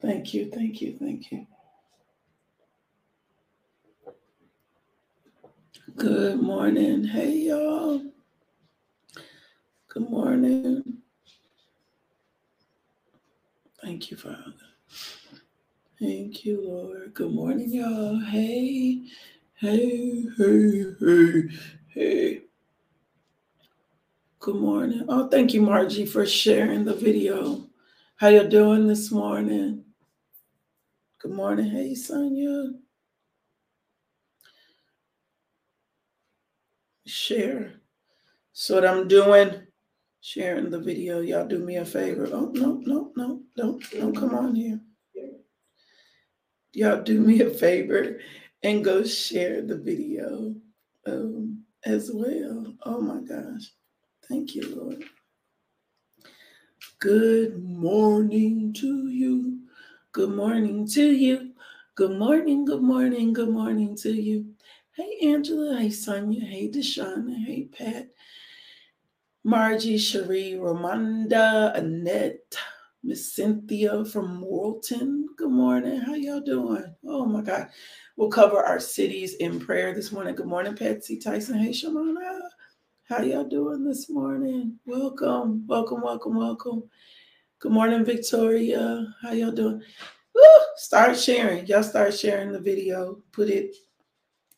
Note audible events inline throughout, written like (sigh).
Thank you, thank you, thank you. Good morning. Hey, y'all. Good morning. Thank you, Father. Thank you, Lord. Good morning, y'all. Hey, hey, hey, hey, hey. Good morning. Oh, thank you, Margie, for sharing the video. How you doing this morning? Good morning. Hey, Sonia. Share. So what I'm doing, sharing the video. Y'all do me a favor. Oh, no, no, no, don't, don't come on here. Y'all do me a favor and go share the video um, as well. Oh my gosh. Thank you, Lord. Good morning to you. Good morning to you. Good morning, good morning, good morning to you. Hey, Angela. Hey, Sonia. Hey, Deshauna. Hey, Pat. Margie, Cherie, Romanda, Annette, Miss Cynthia from Morrilton. Good morning. How y'all doing? Oh my God. We'll cover our cities in prayer this morning. Good morning, Patsy Tyson. Hey, Shamana. How y'all doing this morning? Welcome, welcome, welcome, welcome. Good morning, Victoria. How y'all doing? Woo! Start sharing. Y'all start sharing the video. Put it,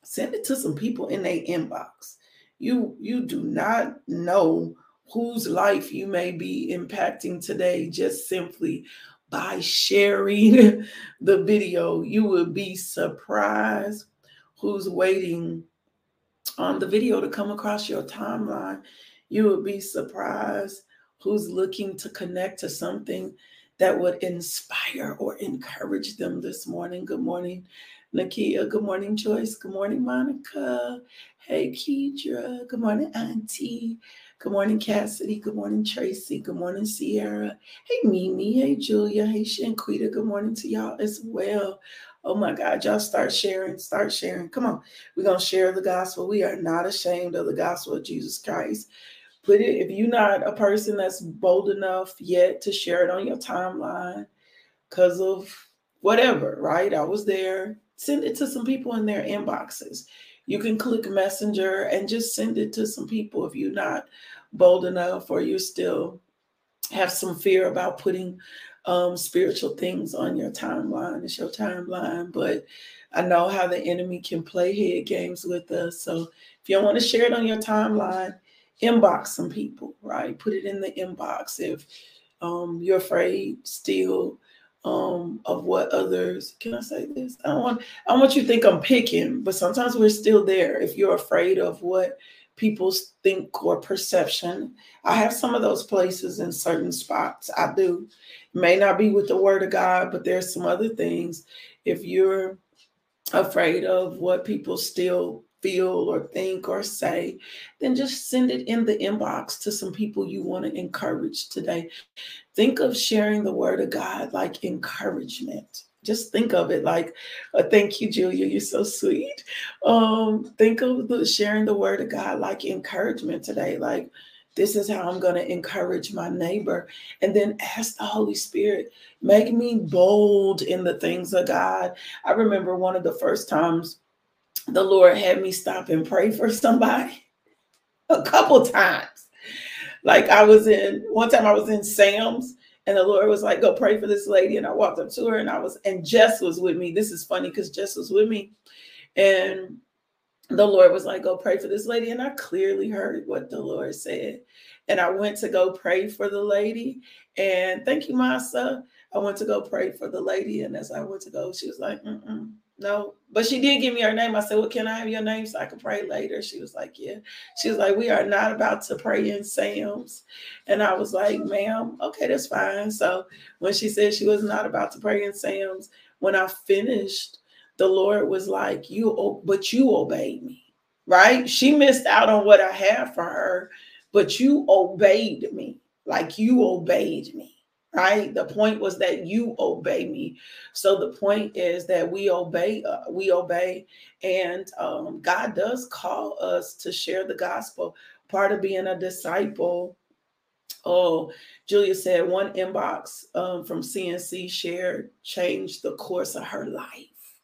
send it to some people in their inbox. You you do not know whose life you may be impacting today just simply by sharing (laughs) the video. You will be surprised who's waiting on the video to come across your timeline. You would be surprised who's looking to connect to something that would inspire or encourage them this morning. Good morning, Nakia. Good morning, Joyce. Good morning, Monica. Hey, Kedra. Good morning, Auntie. Good morning, Cassidy. Good morning, Tracy. Good morning, Sierra. Hey, Mimi. Hey, Julia. Hey, Shanquita. Good morning to y'all as well. Oh my God, y'all start sharing, start sharing. Come on, we're going to share the gospel. We are not ashamed of the gospel of Jesus Christ. Put it, if you're not a person that's bold enough yet to share it on your timeline because of whatever, right? I was there. Send it to some people in their inboxes. You can click messenger and just send it to some people if you're not bold enough or you still have some fear about putting um, spiritual things on your timeline. It's your timeline, but I know how the enemy can play head games with us. So if you don't want to share it on your timeline, inbox some people, right? Put it in the inbox if um, you're afraid still um, of what others. Can I say this? I don't want. I don't want you to think I'm picking, but sometimes we're still there. If you're afraid of what people think or perception, I have some of those places in certain spots. I do. May not be with the Word of God, but there's some other things. If you're afraid of what people still feel or think or say, then just send it in the inbox to some people you want to encourage today. Think of sharing the word of God like encouragement. Just think of it like, thank you, Julia. You're so sweet. Um, think of the sharing the word of God like encouragement today. Like, this is how I'm going to encourage my neighbor. And then ask the Holy Spirit, make me bold in the things of God. I remember one of the first times the Lord had me stop and pray for somebody (laughs) a couple times. Like I was in one time I was in Sam's and the Lord was like, go pray for this lady. And I walked up to her and I was, and Jess was with me. This is funny because Jess was with me. And the Lord was like, go pray for this lady. And I clearly heard what the Lord said. And I went to go pray for the lady. And thank you, Masa. I went to go pray for the lady. And as I went to go, she was like, Mm-mm, no. But she did give me her name. I said, Well, can I have your name so I can pray later? She was like, Yeah. She was like, We are not about to pray in Sam's. And I was like, Ma'am, okay, that's fine. So when she said she was not about to pray in Sam's, when I finished, the Lord was like, You, but you obeyed me, right? She missed out on what I had for her, but you obeyed me, like you obeyed me right? The point was that you obey me. So the point is that we obey uh, we obey. And um, god does call us to share the gospel. Part of being a disciple oh julia said one inbox um, from cnc shared changed the course of her life.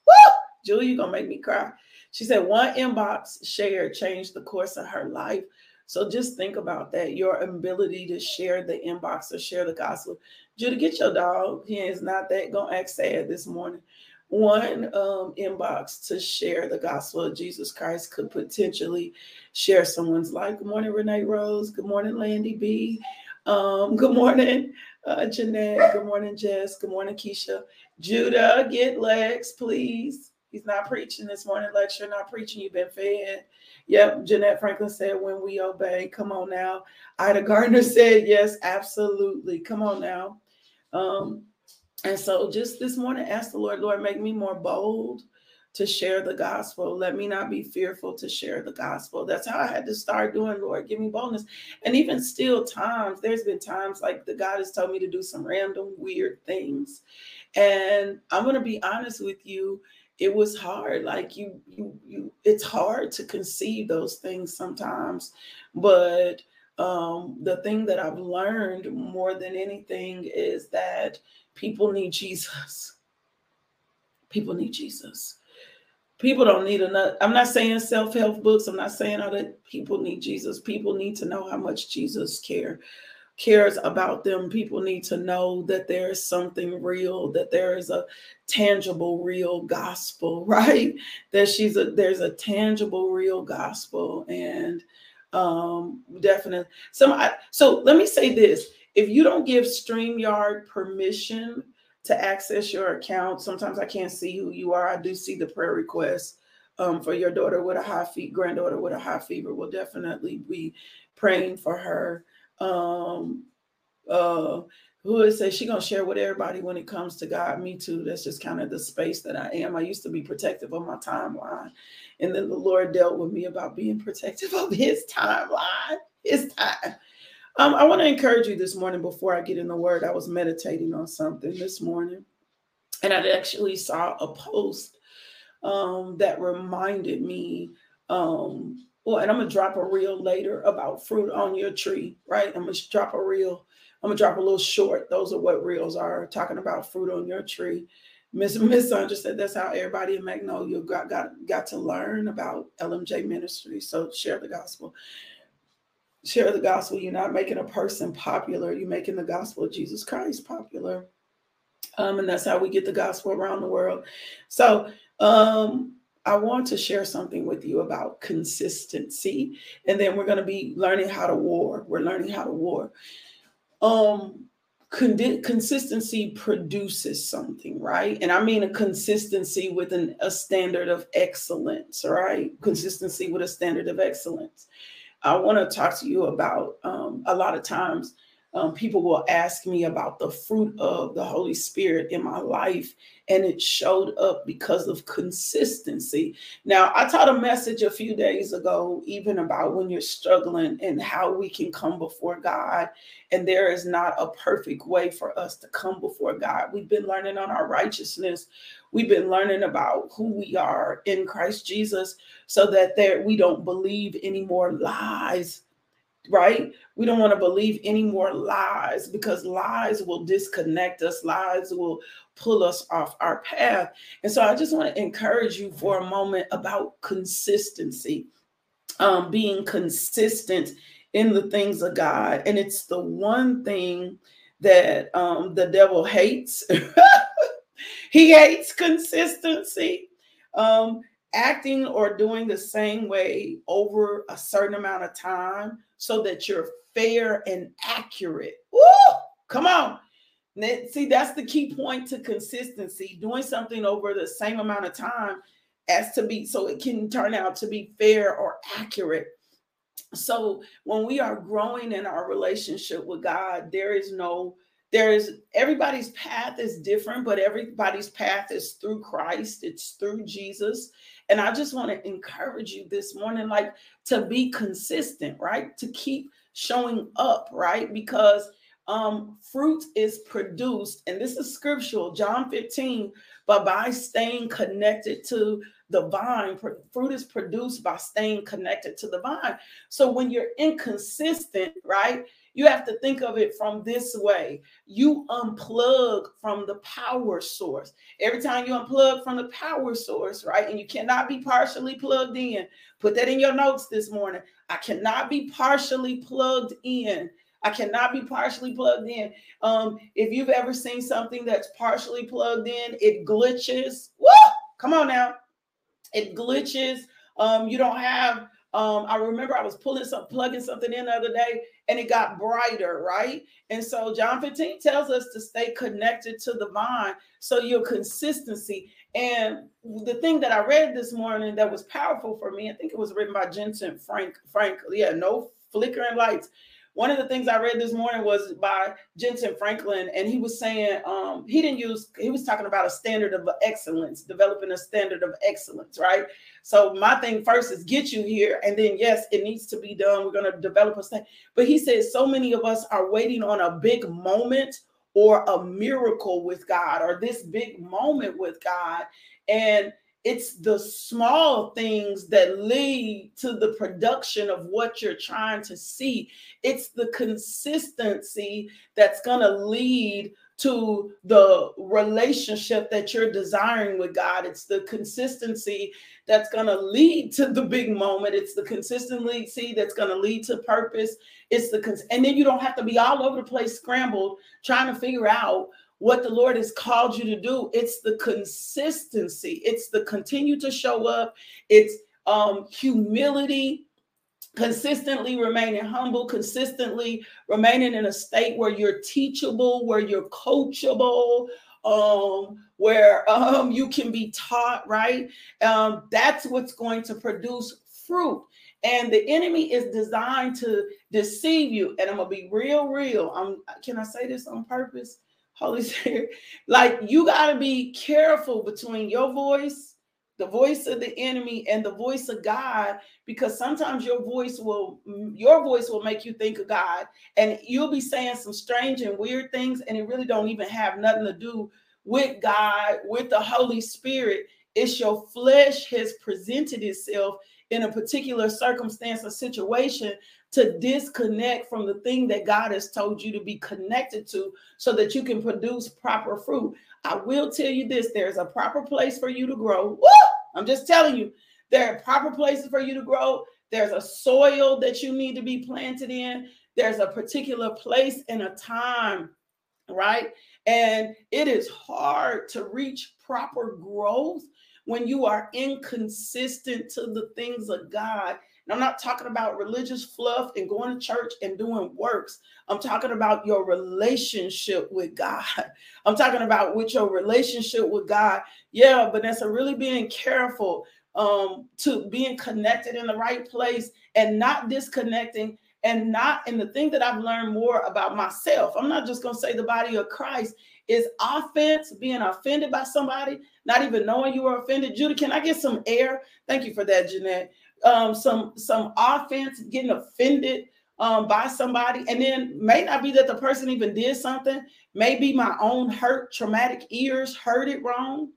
Woo! julia you're gonna make me cry. She said one inbox shared changed the course of her life so just think about that your ability to share the inbox or share the gospel. Judah, get your dog. He is not that gonna act sad this morning. One um, inbox to share the gospel of Jesus Christ could potentially share someone's life. Good morning, Renee Rose. Good morning, Landy B. Um, good morning, uh, Jeanette. Good morning, Jess. Good morning, Keisha. Judah, get legs, please. He's not preaching this morning lecture, not preaching. You've been fed. Yep, Jeanette Franklin said, when we obey, come on now. Ida Gardner (laughs) said, yes, absolutely. Come on now. Um, and so just this morning, ask the Lord, Lord, make me more bold to share the gospel. Let me not be fearful to share the gospel. That's how I had to start doing, Lord. Give me boldness. And even still, times, there's been times like the God has told me to do some random weird things. And I'm going to be honest with you it was hard like you you you it's hard to conceive those things sometimes but um the thing that i've learned more than anything is that people need jesus. People need jesus. People don't need enough i'm not saying self-help books i'm not saying all that people need jesus. People need to know how much jesus care cares about them. People need to know that there is something real, that there is a tangible, real gospel, (laughs) right? That she's a there's a tangible, real gospel, and um definitely some. I, so let me say this: if you don't give Streamyard permission to access your account, sometimes I can't see who you are. I do see the prayer requests. Um, for your daughter with a high fever, granddaughter with a high fever, will definitely be praying for her um uh who would say she gonna share with everybody when it comes to God. Me too. That's just kind of the space that I am. I used to be protective of my timeline, and then the Lord dealt with me about being (laughs) protective of His timeline, His time. Um, I want to encourage you this morning before I get in the Word. I was meditating on something this morning, and I actually saw a post um, that reminded me um, well, and I'm gonna drop a reel later about fruit on your tree, right? I'm gonna drop a reel. I'm gonna drop a little short. Those are what reels are talking about fruit on your tree. Miss (laughs) Miss Sandra said that's how everybody in Magnolia got, got got to learn about LMJ ministry. So share the gospel. Share the gospel. You're not making a person popular. You're making the gospel of Jesus Christ popular. Um, and that's how we get the gospel around the world. So um I want to share something with you about consistency. And then we're going to be learning how to war. We're learning how to war. Um, con- consistency produces something, right? And I mean a consistency with an, a standard of excellence, right? Consistency with a standard of excellence. I want to talk to you about um, a lot of times um, people will ask me about the fruit of the Holy Spirit in my life and it showed up because of consistency. Now, I taught a message a few days ago, even about when you're struggling and how we can come before God. And there is not a perfect way for us to come before God. We've been learning on our righteousness, we've been learning about who we are in Christ Jesus so that there we don't believe any more lies right? We don't want to believe any more lies because lies will disconnect us, lies will pull us off our path. And so I just want to encourage you for a moment about consistency, um, being consistent in the things of God. And it's the one thing that um, the devil hates. (laughs) he hates consistency. Um, acting or doing the same way over a certain amount of time so that you're fair and accurate. Woo! Come on. See, that's the key point to consistency, doing something over the same amount of time as to be so it can turn out to be fair or accurate. So when we are growing in our relationship with God, there is no there's everybody's path is different, but everybody's path is through Christ, it's through Jesus. And I just want to encourage you this morning, like to be consistent, right? To keep showing up, right? Because um, fruit is produced, and this is scriptural, John 15, but by staying connected to the vine, fruit is produced by staying connected to the vine. So when you're inconsistent, right, you have to think of it from this way you unplug from the power source. Every time you unplug from the power source, right, and you cannot be partially plugged in, put that in your notes this morning. I cannot be partially plugged in. I cannot be partially plugged in. Um, if you've ever seen something that's partially plugged in, it glitches. Woo! Come on now. It glitches. Um, you don't have um, I remember I was pulling some plugging something in the other day and it got brighter, right? And so John 15 tells us to stay connected to the vine. So your consistency. And the thing that I read this morning that was powerful for me, I think it was written by Jentezen Frank, Frank, yeah, no flickering lights. One of the things I read this morning was by Jentezen Franklin, and he was saying um, he didn't use, he was talking about a standard of excellence, developing a standard of excellence, right? So my thing first is get you here, and then yes, it needs to be done. We're going to develop a standard. But he said so many of us are waiting on a big moment or a miracle with God or this big moment with God. And it's the small things that lead to the production of what you're trying to see. It's the consistency that's going to lead to the relationship that you're desiring with God. It's the consistency that's going to lead to the big moment. It's the consistency that's going to lead to purpose. It's the cons- and then you don't have to be all over the place scrambled trying to figure out what the Lord has called you to do. It's the consistency. It's the continue to show up. It's um, humility, consistently remaining humble, consistently remaining in a state where you're teachable, where you're coachable, um, where um, you can be taught, right? Um, that's what's going to produce fruit. And the enemy is designed to deceive you. And I'm gonna be real, real. I'm can I say this on purpose? Holy (laughs) Spirit. Like you got to be careful between your voice, the voice of the enemy, and the voice of God, because sometimes your voice will your voice will make you think of God, and you'll be saying some strange and weird things, and it really don't even have nothing to do with God, with the Holy Spirit. It's your flesh has presented itself in a particular circumstance or situation to disconnect from the thing that God has told you to be connected to so that you can produce proper fruit. I will tell you this there's a proper place for you to grow. Woo! I'm just telling you, there are proper places for you to grow. There's a soil that you need to be planted in. There's a particular place and a time, right? And it is hard to reach proper growth when you are inconsistent to the things of God and I'm not talking about religious fluff and going to church and doing works. I'm talking about your relationship with God. (laughs) I'm talking about with your relationship with God. Yeah, Vanessa, really being careful um, to being connected in the right place and not disconnecting and not and the thing that I've learned more about myself. I'm not just going to say the body of Christ is offense, being offended by somebody, not even knowing you were offended. Judy, can I get some air? Thank you for that, Jeanette um, some some offense, getting offended um, by somebody, and then may not be that the person even did something. Maybe my own hurt, traumatic ears heard it wrong.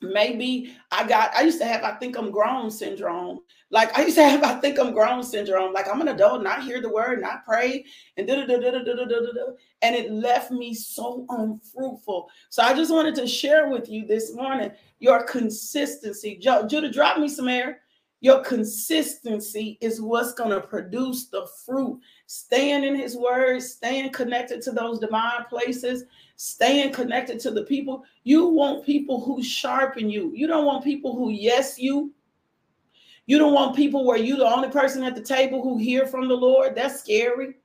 Maybe I got. I used to have. I think I'm grown syndrome. Like I used to have. I think I'm grown syndrome. Like I'm an adult, not hear the word, not pray, and da da da da da da da da. And it left me so unfruitful. So I just wanted to share with you this morning your consistency. Judah, drop me some air. Your consistency is what's going to produce the fruit. Staying in his word, staying connected to those divine places, staying connected to the people. You want people who sharpen you. You don't want people who yes you. You don't want people where you the only person at the table who hear from the Lord. That's scary.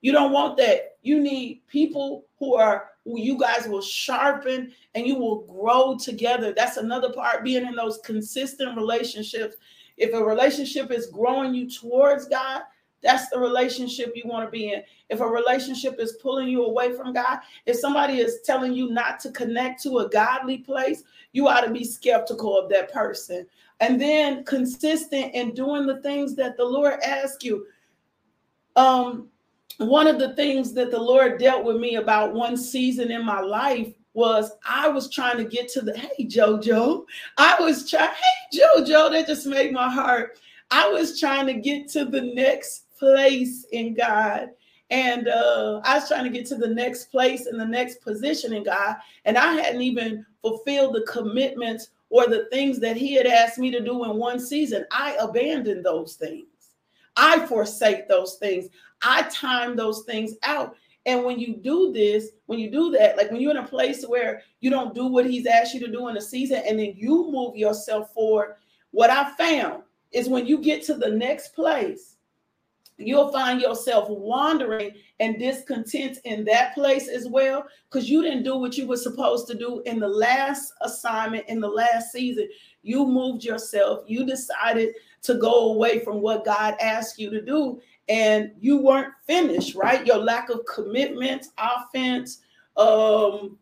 You don't want that. You need people who are who you guys will sharpen and you will grow together. That's another part being in those consistent relationships. If a relationship is growing you towards God, that's the relationship you want to be in. If a relationship is pulling you away from God, if somebody is telling you not to connect to a godly place, you ought to be skeptical of that person. And then consistent in doing the things that the Lord asks you. Um, one of the things that the Lord dealt with me about one season in my life was I was trying to get to the hey Jojo. I was trying, hey Jojo, that just made my heart. I was trying to get to the next place in God. And uh, I was trying to get to the next place and the next position in God. And I hadn't even fulfilled the commitments or the things that He had asked me to do in one season. I abandoned those things. I forsake those things. I time those things out. And when you do this, when you do that, like when you're in a place where you don't do what he's asked you to do in a season and then you move yourself forward, what I found is when you get to the next place, you'll find yourself wandering and discontent in that place as well because you didn't do what you were supposed to do in the last assignment in the last season. You moved yourself. You decided to go away from what god asked you to do and you weren't finished right? Your lack of commitment offense um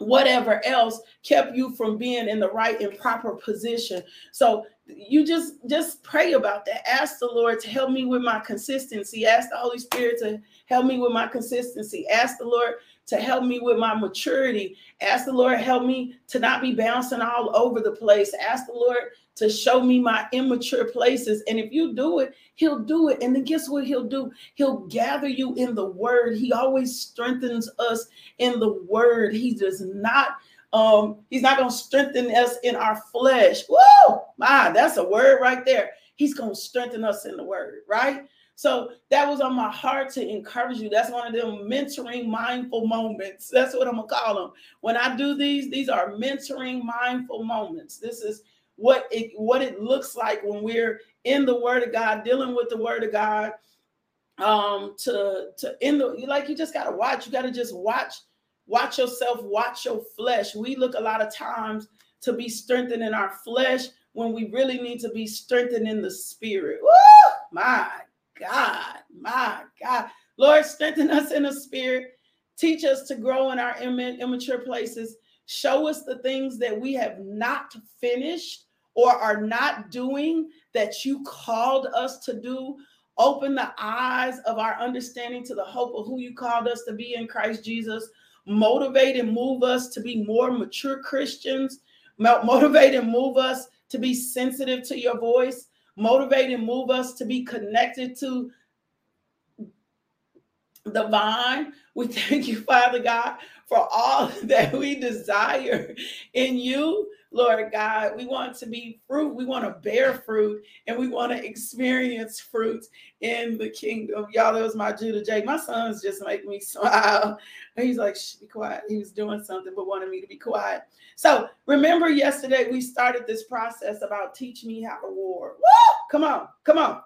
whatever else kept you from being in the right and proper position. So you just just pray about that. Ask the lord to help me with my consistency. Ask the holy spirit to help me with my consistency. Ask the lord to help me with my maturity. Ask the lord help me to not be bouncing all over the place. Ask the lord to show me my immature places. And if you do it he'll do it. And then guess what he'll do? He'll gather you in the word. He always strengthens us in the word. He does not um, he's not going to strengthen us in our flesh. Whoa, my, that's a word right there. He's going to strengthen us in the word, right? So that was on my heart to encourage you. That's one of them mentoring mindful moments. That's what I'm gonna call them. When I do these, these are mentoring mindful moments. This is what it what it looks like when we're in the Word of God, dealing with the Word of God. Um, to to in the like you just gotta watch. You gotta just watch Watch yourself, watch your flesh. We look a lot of times to be strengthened in our flesh when we really need to be strengthened in the spirit. Woo! My God, my God. Lord, strengthen us in the spirit. Teach us to grow in our immature places. Show us the things that we have not finished or are not doing that you called us to do. Open the eyes of our understanding to the hope of who you called us to be in Christ Jesus motivate and move us to be more mature Christians, motivate and move us to be sensitive to your voice, motivate and move us to be connected to the vine. We thank you, Father God, for all (laughs) that we desire in you. Lord God, we want to be fruit. We want to bear fruit and we want to experience fruit in the kingdom. Y'all, that was my Judah Jake. My sons just make me (laughs) smile. He's like, be quiet. He was doing something but wanted me to be quiet. So remember yesterday we started this process about teach me how to war. Woo! Come on, come on.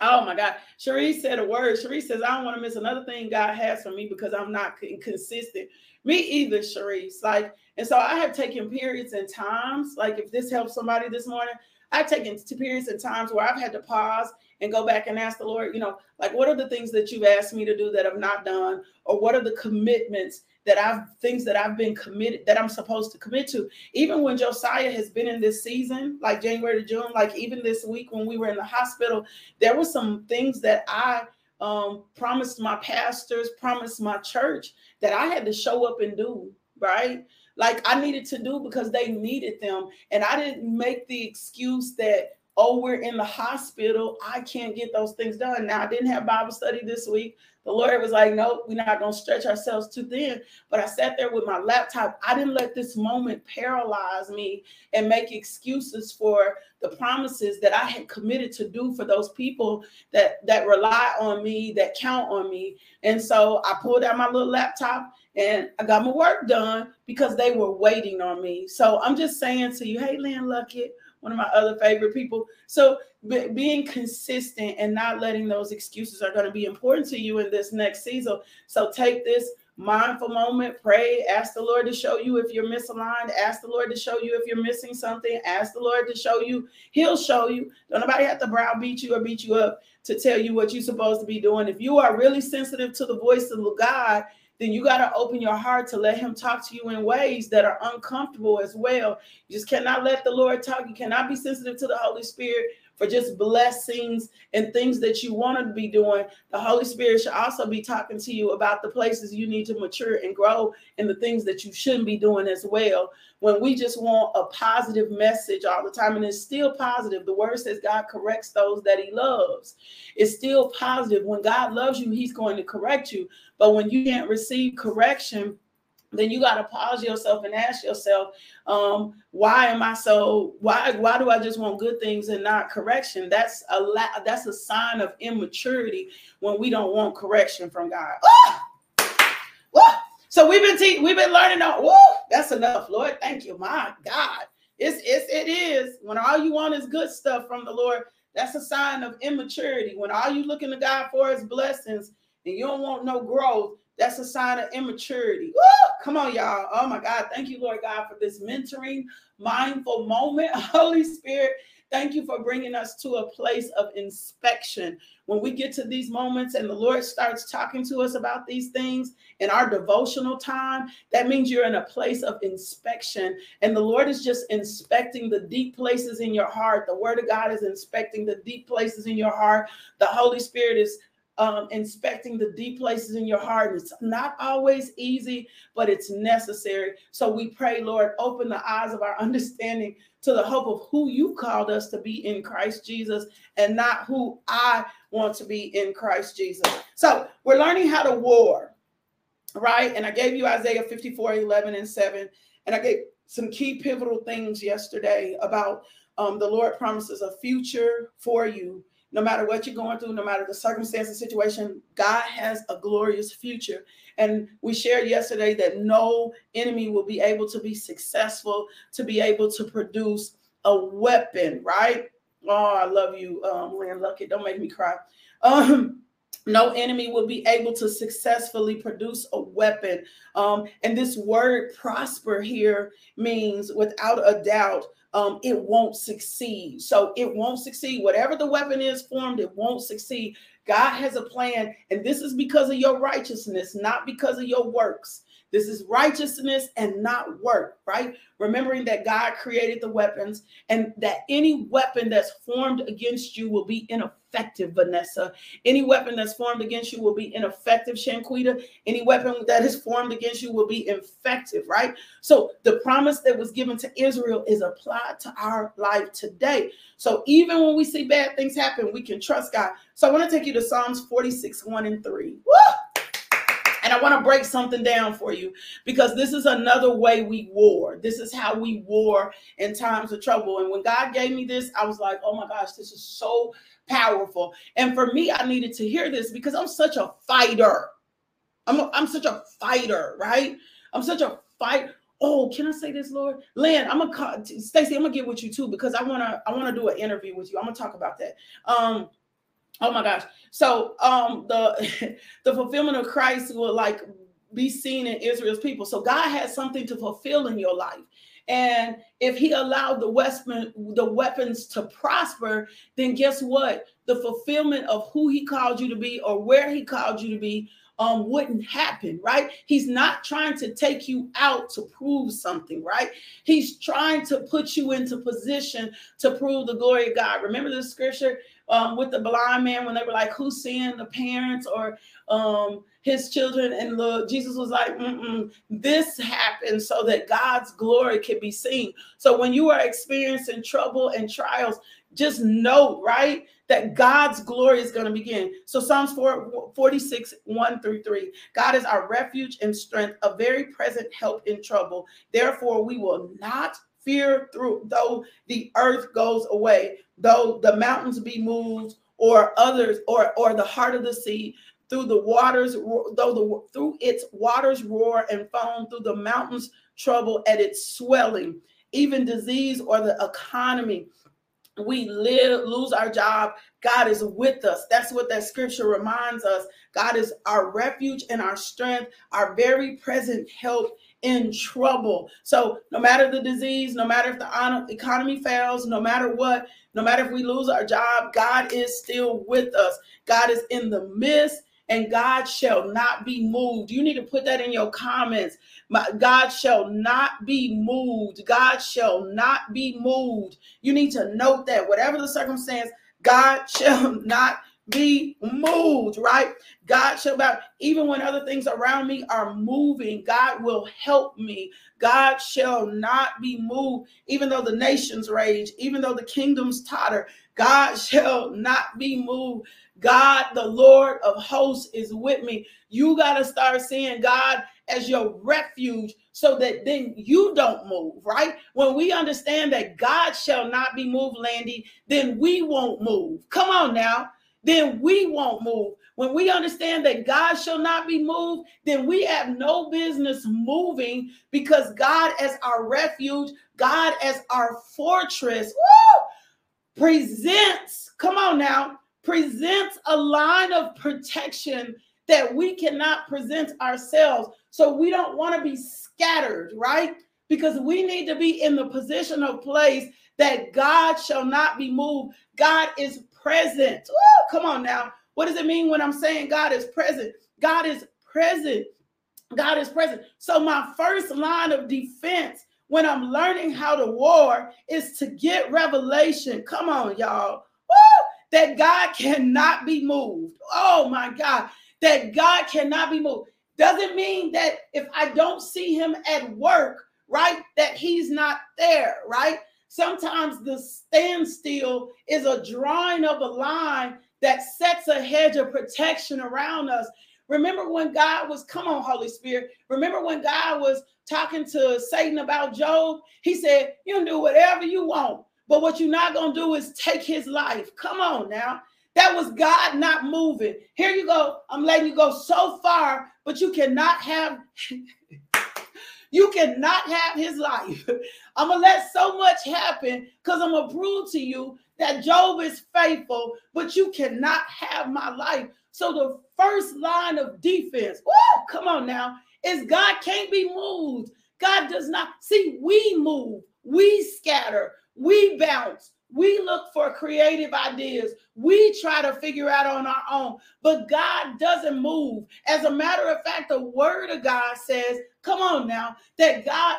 Oh my God. Cherie said a word. Cherie says, I don't want to miss another thing God has for me because I'm not consistent. Me either, Cherie. Like, and so I have taken periods and times, like if this helps somebody this morning, I've taken periods and times where I've had to pause and go back and ask the Lord, you know, like what are the things that you've asked me to do that I've not done, or what are the commitments that I've things that I've been committed that I'm supposed to commit to. Even when Josiah has been in this season, like January to June, like even this week when we were in the hospital, there were some things that I um, promised my pastors, promised my church that I had to show up and do, right? Like I needed to do because they needed them. And I didn't make the excuse that, oh, we're in the hospital. I can't get those things done. Now, I didn't have Bible study this week. The Lord was like, nope, we're not going to stretch ourselves too thin. But I sat there with my laptop. I didn't let this moment paralyze me and make excuses for the promises that I had committed to do for those people that, that rely on me, that count on me. And so I pulled out my little laptop and I got my work done because they were waiting on me. So I'm just saying to you, hey, Lynn Luckett, one of my other favorite people. So being consistent and not letting those excuses are going to be important to you in this next season. So take this mindful moment, pray, ask the Lord to show you if you're misaligned, ask the Lord to show you if you're missing something, ask the Lord to show you. He'll show you. Don't nobody have to browbeat you or beat you up to tell you what you're supposed to be doing. If you are really sensitive to the voice of God, then you got to open your heart to let him talk to you in ways that are uncomfortable as well. You just cannot let the Lord talk. You cannot be sensitive to the Holy Spirit for just blessings and things that you want to be doing. The Holy Spirit should also be talking to you about the places you need to mature and grow and the things that you shouldn't be doing as well. When we just want a positive message all the time, and it's still positive. The word says God corrects those that he loves. It's still positive. When God loves you, he's going to correct you. But when you can't receive correction, then you got to pause yourself and ask yourself um, why am i so why why do i just want good things and not correction? That's a la- that's a sign of immaturity when we don't want correction from god. Ah! so we've been te- we've been learning on Woo! that's enough lord. Thank you. My god. It's, it's it is. When all you want is good stuff from the lord that's a sign of immaturity. When all you looking to god for is blessings and you don't want no growth that's a sign of immaturity. Woo! Come on, y'all. Oh my God. Thank you, Lord God, for this mentoring, mindful moment. (laughs) Holy Spirit, thank you for bringing us to a place of inspection. When we get to these moments and the Lord starts talking to us about these things in our devotional time, that means you're in a place of inspection. And the Lord is just inspecting the deep places in your heart. The Word of God is inspecting the deep places in your heart. The Holy Spirit is um, inspecting the deep places in your heart. It's not always easy, but it's necessary. So we pray, Lord, open the eyes of our (laughs) understanding to the hope of who you called us to be in Christ Jesus and not who I want to be in Christ Jesus. So we're learning how to war, right? And I gave you Isaiah 54 11 and 7. And I gave some key pivotal things yesterday about um, the Lord promises a future for you no matter what you're going through, no matter the circumstance and situation, God has a glorious future. And we shared yesterday that no enemy will be able to be successful, to be able to produce a weapon, right? Oh, I love you, um, Lynn Luckett. Don't make me cry. Um, no enemy will be able to successfully produce a weapon. Um, and this word prosper here means without a doubt um, it won't succeed. So it won't succeed. Whatever the weapon is formed, it won't succeed. God has a plan, and this is because of your righteousness, not because of your works. This is righteousness and not work, right? Remembering that God created the weapons and that any weapon that's formed against you will be ineffective, Vanessa. Any weapon that's formed against you will be ineffective, Shanquita. Any weapon that is formed against you will be effective, right? So the promise that was given to Israel is applied to our life today. So even when we see bad things happen, we can trust God. So I want to take you to Psalms 46, 1 and 3. Woo! And I want to break something down for you because this is another way we war. This is how we war in times of trouble. And when God gave me this, I was like, oh my gosh, this is so powerful. And for me, I needed to hear this because I'm such a fighter. I'm, a, I'm such a fighter, right? I'm such a fight. Oh, can I say this, Lord? Lynn, I'm gonna Stacy, I'm gonna get with you too because I wanna I wanna do an interview with you. I'm gonna talk about that. Um, Oh my gosh. So um the (laughs) the fulfillment of Christ will like be seen in Israel's people. So God has something to fulfill in your life. And if he allowed the weapon, the weapons to prosper, then guess what? The fulfillment of who he called you to be or where he called you to be um, wouldn't happen, right? He's not trying to take you out to prove something, right? He's trying to put you into position to prove the glory of God. Remember the scripture um, with the blind man when they were like, "Who's seeing the parents or um, his children?" And the Jesus was like, "This happened so that God's glory could be seen." So when you are experiencing trouble and trials, just know, right, that God's glory is going to begin. So Psalms 4, 46, 1 through 3. God is our refuge and strength, a very present help in trouble. Therefore, we will not fear through though the earth goes away, though the mountains be moved, or others, or or the heart of the sea, through the waters, though the through its waters roar and foam, through the mountains trouble at its swelling, even disease or the economy. We live, lose our job. God is with us. That's what that scripture reminds us. God is our refuge and our strength, our very present help in trouble. So, no matter the disease, no matter if the economy fails, no matter what, no matter if we lose our job, God is still with us. God is in the midst and God shall not be moved. You need to put that in your comments. God shall not be moved. God shall not be moved. You need to note that whatever the circumstance, God (laughs) shall not be moved, right? God shall bow. Even when other things around me are moving, God will help me. God shall not be moved, even though the nations rage, even though the kingdoms totter. God (laughs) shall not be moved. God, the Lord of hosts, is with me. You got to start seeing God as your refuge so that then you don't move, right? When we understand that God shall not be moved, Landy, then we won't move. Come on now then we won't move. When we understand that God shall not be moved, then we have no business moving because God, as our refuge, God, as our fortress, woo, presents, come on now, presents a line of protection that we cannot present ourselves. So we don't want to be scattered, right? Because we need to be in the position of place that God shall not be moved. God is present. Woo, come on now. What does it mean when I'm saying God is present? God is present. God is present. So, my first line of defense when I'm learning how to war is to get revelation. Come on, y'all. Woo, that God cannot be moved. Oh, my God. That God cannot be moved. Doesn't mean that if I don't see him at work, right, that he's not there, right? Sometimes the standstill is a drawing of a line that sets a hedge of protection around us. Remember when God was, come on, Holy Spirit. Remember when God was talking to Satan about Job? He said, You can do whatever you want, but what you're not going to do is take his life. Come on now. That was God not moving. Here you go. I'm letting you go so far, but you cannot have (laughs) You cannot have his life. I'm going to let so much happen because I'm going to prove to you that Job is faithful, but you cannot have my life. So the first line of defense, whoa, come on now, is God can't be moved. God does not see, we move, we scatter, we bounce, we look for creative ideas. We try to figure out on our own, but God doesn't move. As a matter of fact, the word of God says, come on now, that God,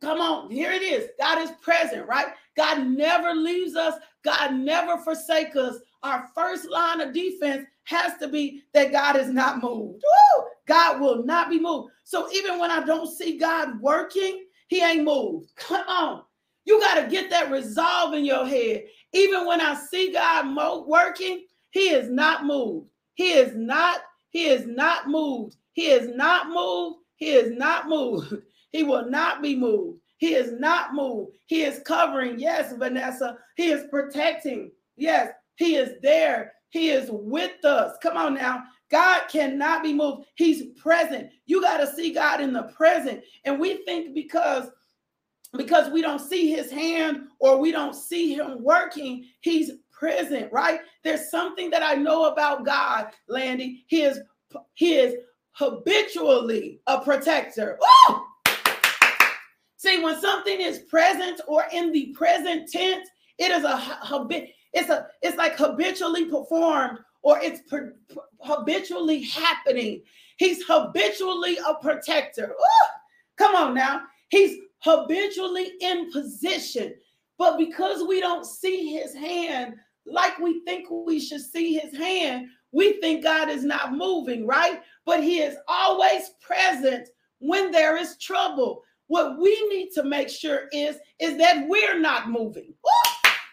come on, here it is. God is present, right? God never leaves us, God never forsakes us. Our first line of defense has to be that God is not moved. Woo! God will not be moved. So even when I don't see God working, he ain't moved. Come on. You got to get that resolve in your head. Even when I see God mo- working, he is not moved. He is not, he is not moved. He is not moved. He is not moved. (laughs) He will not be moved. He is not moved. He is covering. Yes, Vanessa. He is protecting. Yes, he is there. He is with us. Come on now. God cannot be moved. He's present. You got to see God in the present. And we think because because we don't see his hand or we don't see him working, he's present, right? There's something that I know about God, Landy. He is he is habitually a protector. Oh! See, when something is present or in the present tense, it is a habit. It's a it's like habitually performed or it's per, habitually happening. He's habitually a protector. Ooh, come on now. He's habitually in position. But because we don't see his hand like we think we should see his hand, we think God is not moving, right? But he is always present when there is trouble. What we need to make sure is is that we're not moving.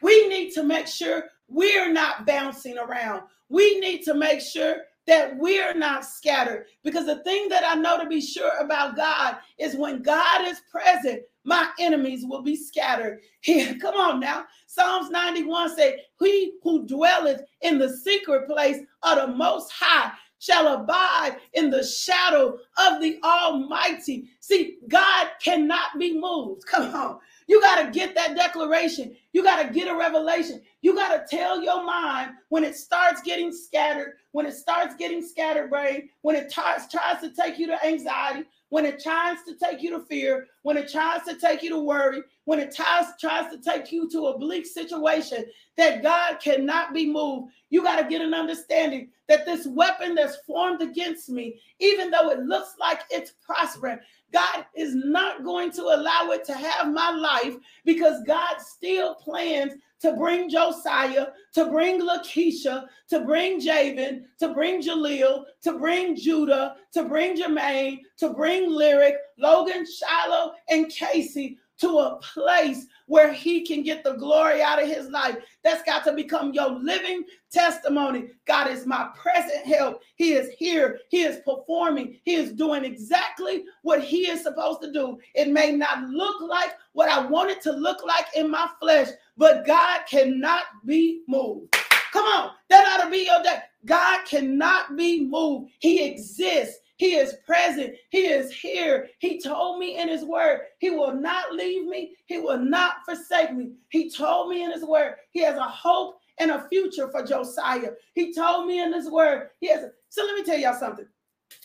We need to make sure we're not bouncing around. We need to make sure that we're not scattered. Because the thing that I know to be sure about God is when God is present, my enemies will be scattered. (laughs) Here, come on now. Psalms 91 say, He who dwelleth in the secret place of the most high shall abide in the shadow of the Almighty. See, God cannot be moved. (laughs) Come on. You got to get that declaration. You got to get a revelation. You got to tell your mind when it starts getting scattered, when it starts getting scattered brain, when it tries, tries to take you to anxiety, when it tries to take you to fear, when it tries to take you to worry, when it tries, tries to take you to a bleak situation, that God cannot be moved. You got to get an understanding that this weapon that's formed against me, even though it looks like it's prospering, God is not going to allow it to have my life because God still plans to bring Josiah, to bring Lakeisha, to bring Javen, to bring Jaleel, to bring Judah, to bring Jermaine, to bring Lyric, Logan, Shiloh, and Casey to a place where he can get the glory out of his life. That's got to become your living testimony. God is my present help. He is here. He is performing. He is doing exactly what he is supposed to do. It may not look like what I want it to look like in my flesh, but God cannot be moved. Come on, that ought to be your day. God cannot be moved. He exists. He is present. He is here. He told me in his word, he will not leave me. He will not forsake me. He told me in his word, he has a hope and a future for Josiah. He told me in his word, he has. A, so let me tell y'all something.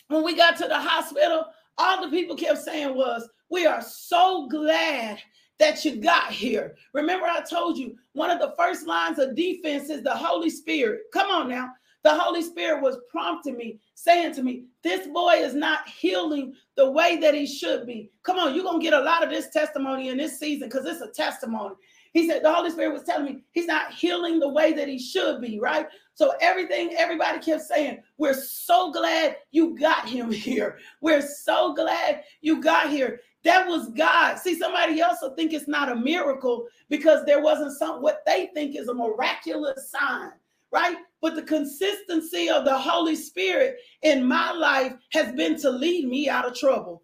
When we got to the hospital, all the people kept saying was, we are so glad that you got here. Remember, I told you one of the first lines of defense is the Holy Spirit. Come on now. The Holy Spirit was prompting me, saying to me, This boy is not healing the way that he should be. Come on, you're going to get a lot of this testimony in this season because it's a testimony. He said, The Holy Spirit was telling me he's not healing the way that he should be, right? So everything everybody kept saying, We're so glad you got him (laughs) here. We're so glad you got here. That was God. See, somebody else will think it's not a miracle because there wasn't some what they think is a miraculous sign, right? But the consistency of the Holy Spirit in my life has been to lead me out of trouble.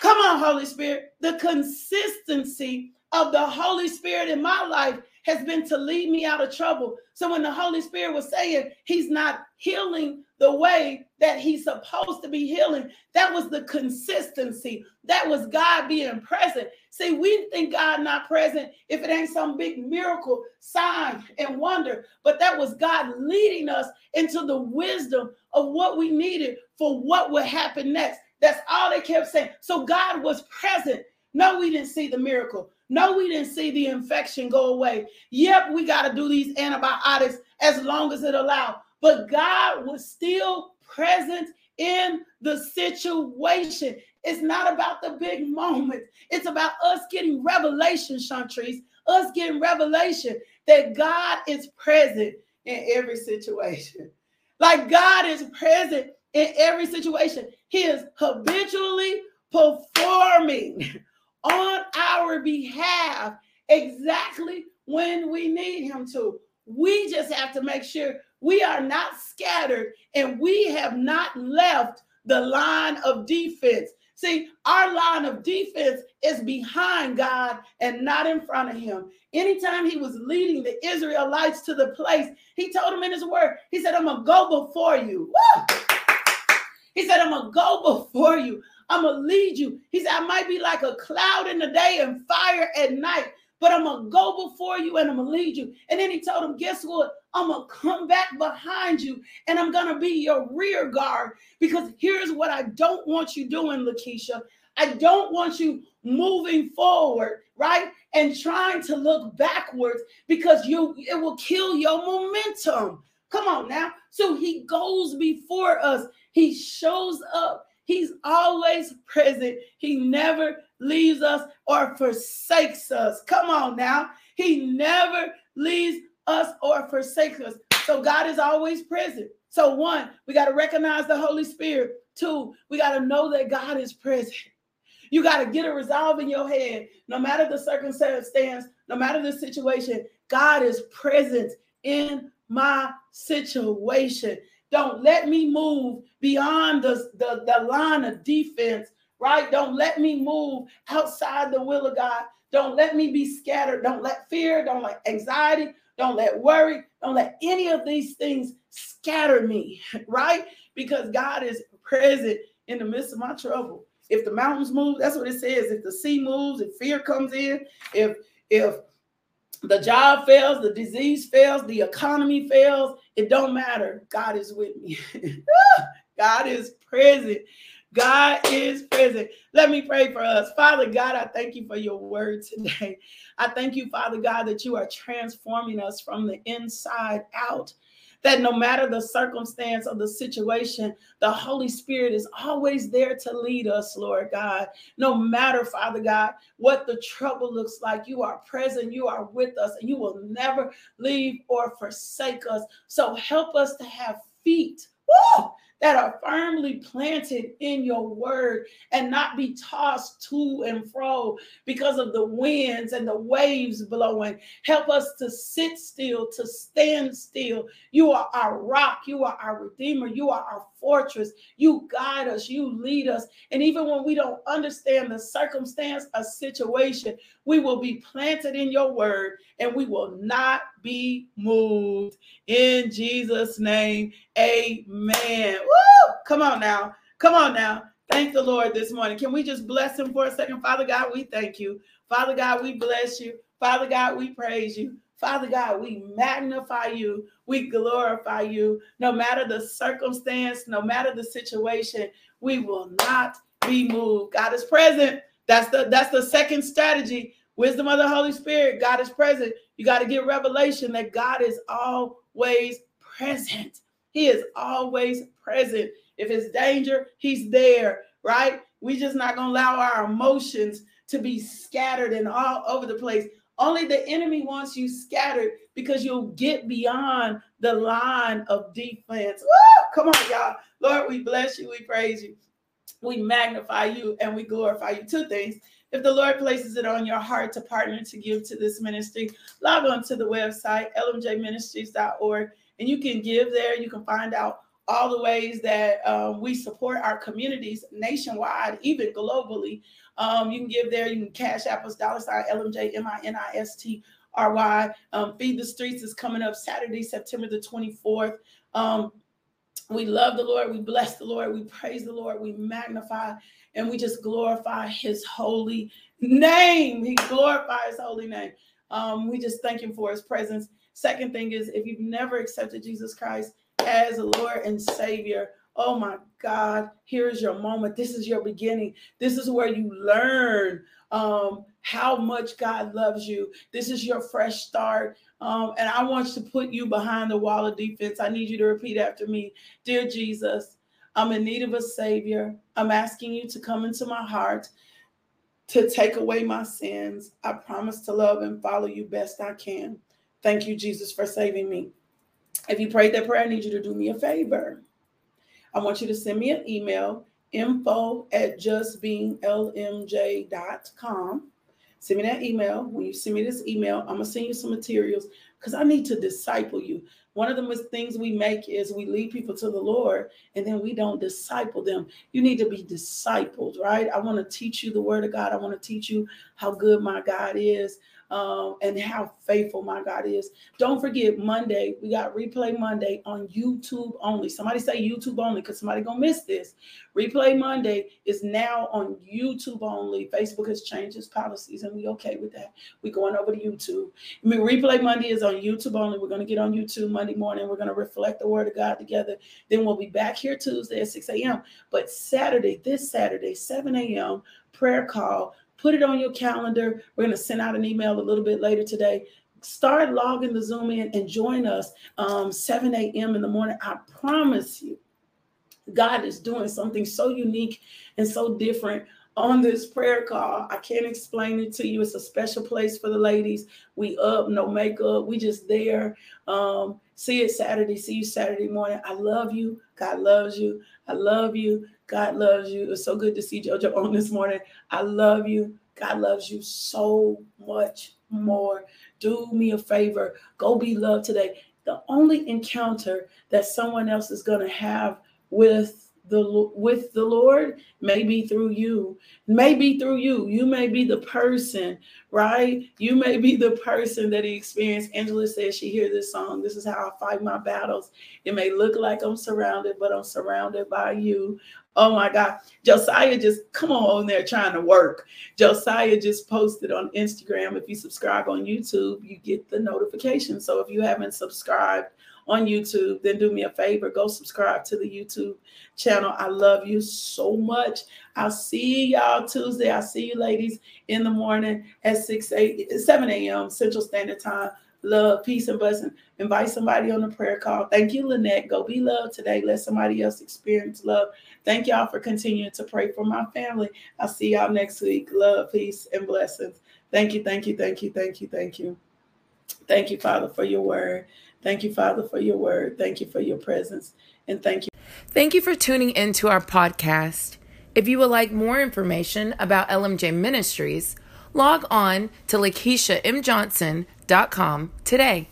Come on, Holy Spirit. The consistency of the Holy Spirit in my life has been to lead me out of trouble. So when the Holy Spirit was saying he's not healing the way that he's supposed to be healing, that was the consistency. That was God being present. See, we think God not present if it ain't some big miracle, sign, and wonder. But that was God leading us into the wisdom of what we needed for what would happen next. That's all they kept saying. So God was present. No, we didn't see the miracle. No, we didn't see the infection go away. Yep, we got to do these antibiotics as long as it allowed. But God was still present in the situation. It's not about the big moment. It's about us getting revelation, Chantrice, us getting revelation that God is present in every situation. Like God is present in every situation. He is habitually performing (laughs) on our behalf exactly when we need him to. We just have to make sure we are not scattered and we have not left the line of defense. See, our line of defense is behind God and not in front of him. Anytime he was leading the Israelites to the place, he told them in his word, he said, I'm going to go before you. Woo! He said, I'm going to go before you. I'm going to lead you. He said, I might be like a cloud in the day and fire at night, but I'm going to go before you and I'm going to lead you. And then he told him, Guess what? I'm going to come back behind you and I'm going to be your rear guard because here's what I don't want you doing, Lakeisha. I don't want you moving forward, right? And trying to look backwards because you it will kill your momentum. Come on now. So he goes before us. He shows up He's always present. He never leaves us or forsakes us. Come on now. He never leaves us or forsakes us. So God is always present. So, one, we got to recognize the Holy Spirit. Two, we got to know that God is present. You got to get a resolve in your head, no matter the circumstance, no matter the situation. God is present in my situation. Don't let me move beyond the, the, the line of defense, right? Don't let me move outside the will of God. Don't let me be scattered. Don't let fear, don't let anxiety, Don't let worry, don't let any of these things scatter me, (laughs) right? Because God is present in the midst of my trouble. If the mountains move, that's what it says. If the sea moves, if fear comes in, if if the job fails, the disease fails, the economy fails, it don't matter. God is with me. (laughs) God is present. God is present. Let me pray for us. Father God, I thank you for your word today. I thank you, Father God, that you are transforming us from the inside out that no matter the circumstance or the situation, the Holy Spirit is always there to lead us, Lord God. No matter, Father God, what the trouble looks like, you are present, you are with us, and you will never leave or forsake us. So help us to have feet. Woo! That are firmly planted in your word and not be tossed to and fro because of the winds and the waves blowing. Help us to sit still, to stand still. You are our rock, you are our redeemer, you are our fortress. You guide us, you lead us. And even when we don't understand the circumstance or situation, we will be planted in your word and we will not be moved. In Jesus' name, amen. Woo! Come on now. Come on now. Thank the Lord this morning. Can we just bless him for a second? Father God, we thank you. Father God, we bless you. Father God, we praise you. Father God, we magnify you, we glorify you. No matter the circumstance, no matter the situation, we will not be moved. God is present. That's the that's the second strategy. Wisdom of the Holy Spirit. God is present. You got to get revelation that God is always present. He is always present. If it's danger, he's there, right? We just not gonna allow our emotions to be scattered and all over the place. Only the enemy wants you scattered because you'll get beyond the line of defense. Woo! Come on, y'all. Lord, we bless you. We praise you. We magnify you and we glorify you. Two things. If the Lord places it on your heart to partner to give to this ministry, log on to the website, lmjministries.org, and you can give there. You can find out all the ways that um, we support our communities nationwide, even globally. Um, you can give there. You can cash app us dollar sign LMJ M I N I S T R Y. Um, Feed the Streets is coming up Saturday, September the 24th. Um, we love the Lord. We bless the Lord. We praise the Lord. We magnify and we just glorify his holy name. He glorifies his holy name. Um, we just thank him for his presence. Second thing is if you've never accepted Jesus Christ as Lord and Savior, Oh my God, here's your moment. This is your beginning. This is where you learn um, how much God loves you. This is your fresh start. Um, and I want to put you behind the wall of defense. I need you to repeat after me Dear Jesus, I'm in need of a Savior. I'm asking you to come into my heart to take away my sins. I promise to love and follow you best I can. Thank you, Jesus, for saving me. If you prayed that prayer, I need you to do me a favor. I want you to send me an email info at justbeinglmj.com. Send me that email. When you send me this email, I'm going to send you some materials because I need to disciple you. One of the things we make is we lead people to the Lord and then we don't disciple them. You need to be discipled, right? I want to teach you the word of God. I want to teach you how good my God is um, and how faithful my God is. Don't forget Monday, we got replay Monday on YouTube only. Somebody say YouTube only because somebody gonna miss this. Replay Monday is now on YouTube only. Facebook has changed its policies, and we okay with that. we going over to YouTube. I mean, replay Monday is on YouTube only. We're gonna get on YouTube Monday morning. We're gonna reflect the word of God together. Then we'll be back here Tuesday at 6 a.m. But Saturday, this Saturday, 7 a.m. prayer call Put it on your calendar. We're going to send out an email a little bit later today. Start logging the Zoom in and join us um, 7 a.m. in the morning. I promise you, God is doing something so unique and so different on this prayer call. I can't explain it to you. It's a special place for the ladies. We up, no makeup. We just there. Um, see it Saturday. See you Saturday morning. I love you. God loves you. I love you. God loves you. It's so good to see JoJo on this morning. I love you. God loves you so much more. Do me a favor. Go be loved today. The only encounter that someone else is going to have with the with the Lord may be through you, may be through you. You may be the person, right? You may be the person that he experienced. Angela says she hear this song. This is how I fight my battles. It may look like I'm surrounded, but I'm surrounded by you. Oh my God. Josiah just come on there trying to work. Josiah just posted on Instagram. If you subscribe on YouTube, you get the notification. So if you haven't subscribed on YouTube, then do me a favor, go subscribe to the YouTube channel. I love you so much. I'll see y'all Tuesday. I'll see you ladies in the morning at 6 8 7 a.m. Central Standard Time. Love, peace, and blessing. Invite somebody on the prayer call. Thank you, Lynette. Go be loved today. Let somebody else experience love. Thank y'all for continuing to pray for my family. I'll see y'all next week. Love, peace, and blessings. Thank you, thank you, thank you, thank you, thank you. Thank you, Father, for your word. Thank you, Father, for your word. Thank you for your presence. And thank you. Thank you for tuning into our podcast. If you would like more information about LMJ Ministries, log on to LakeishaMJohnson.com today.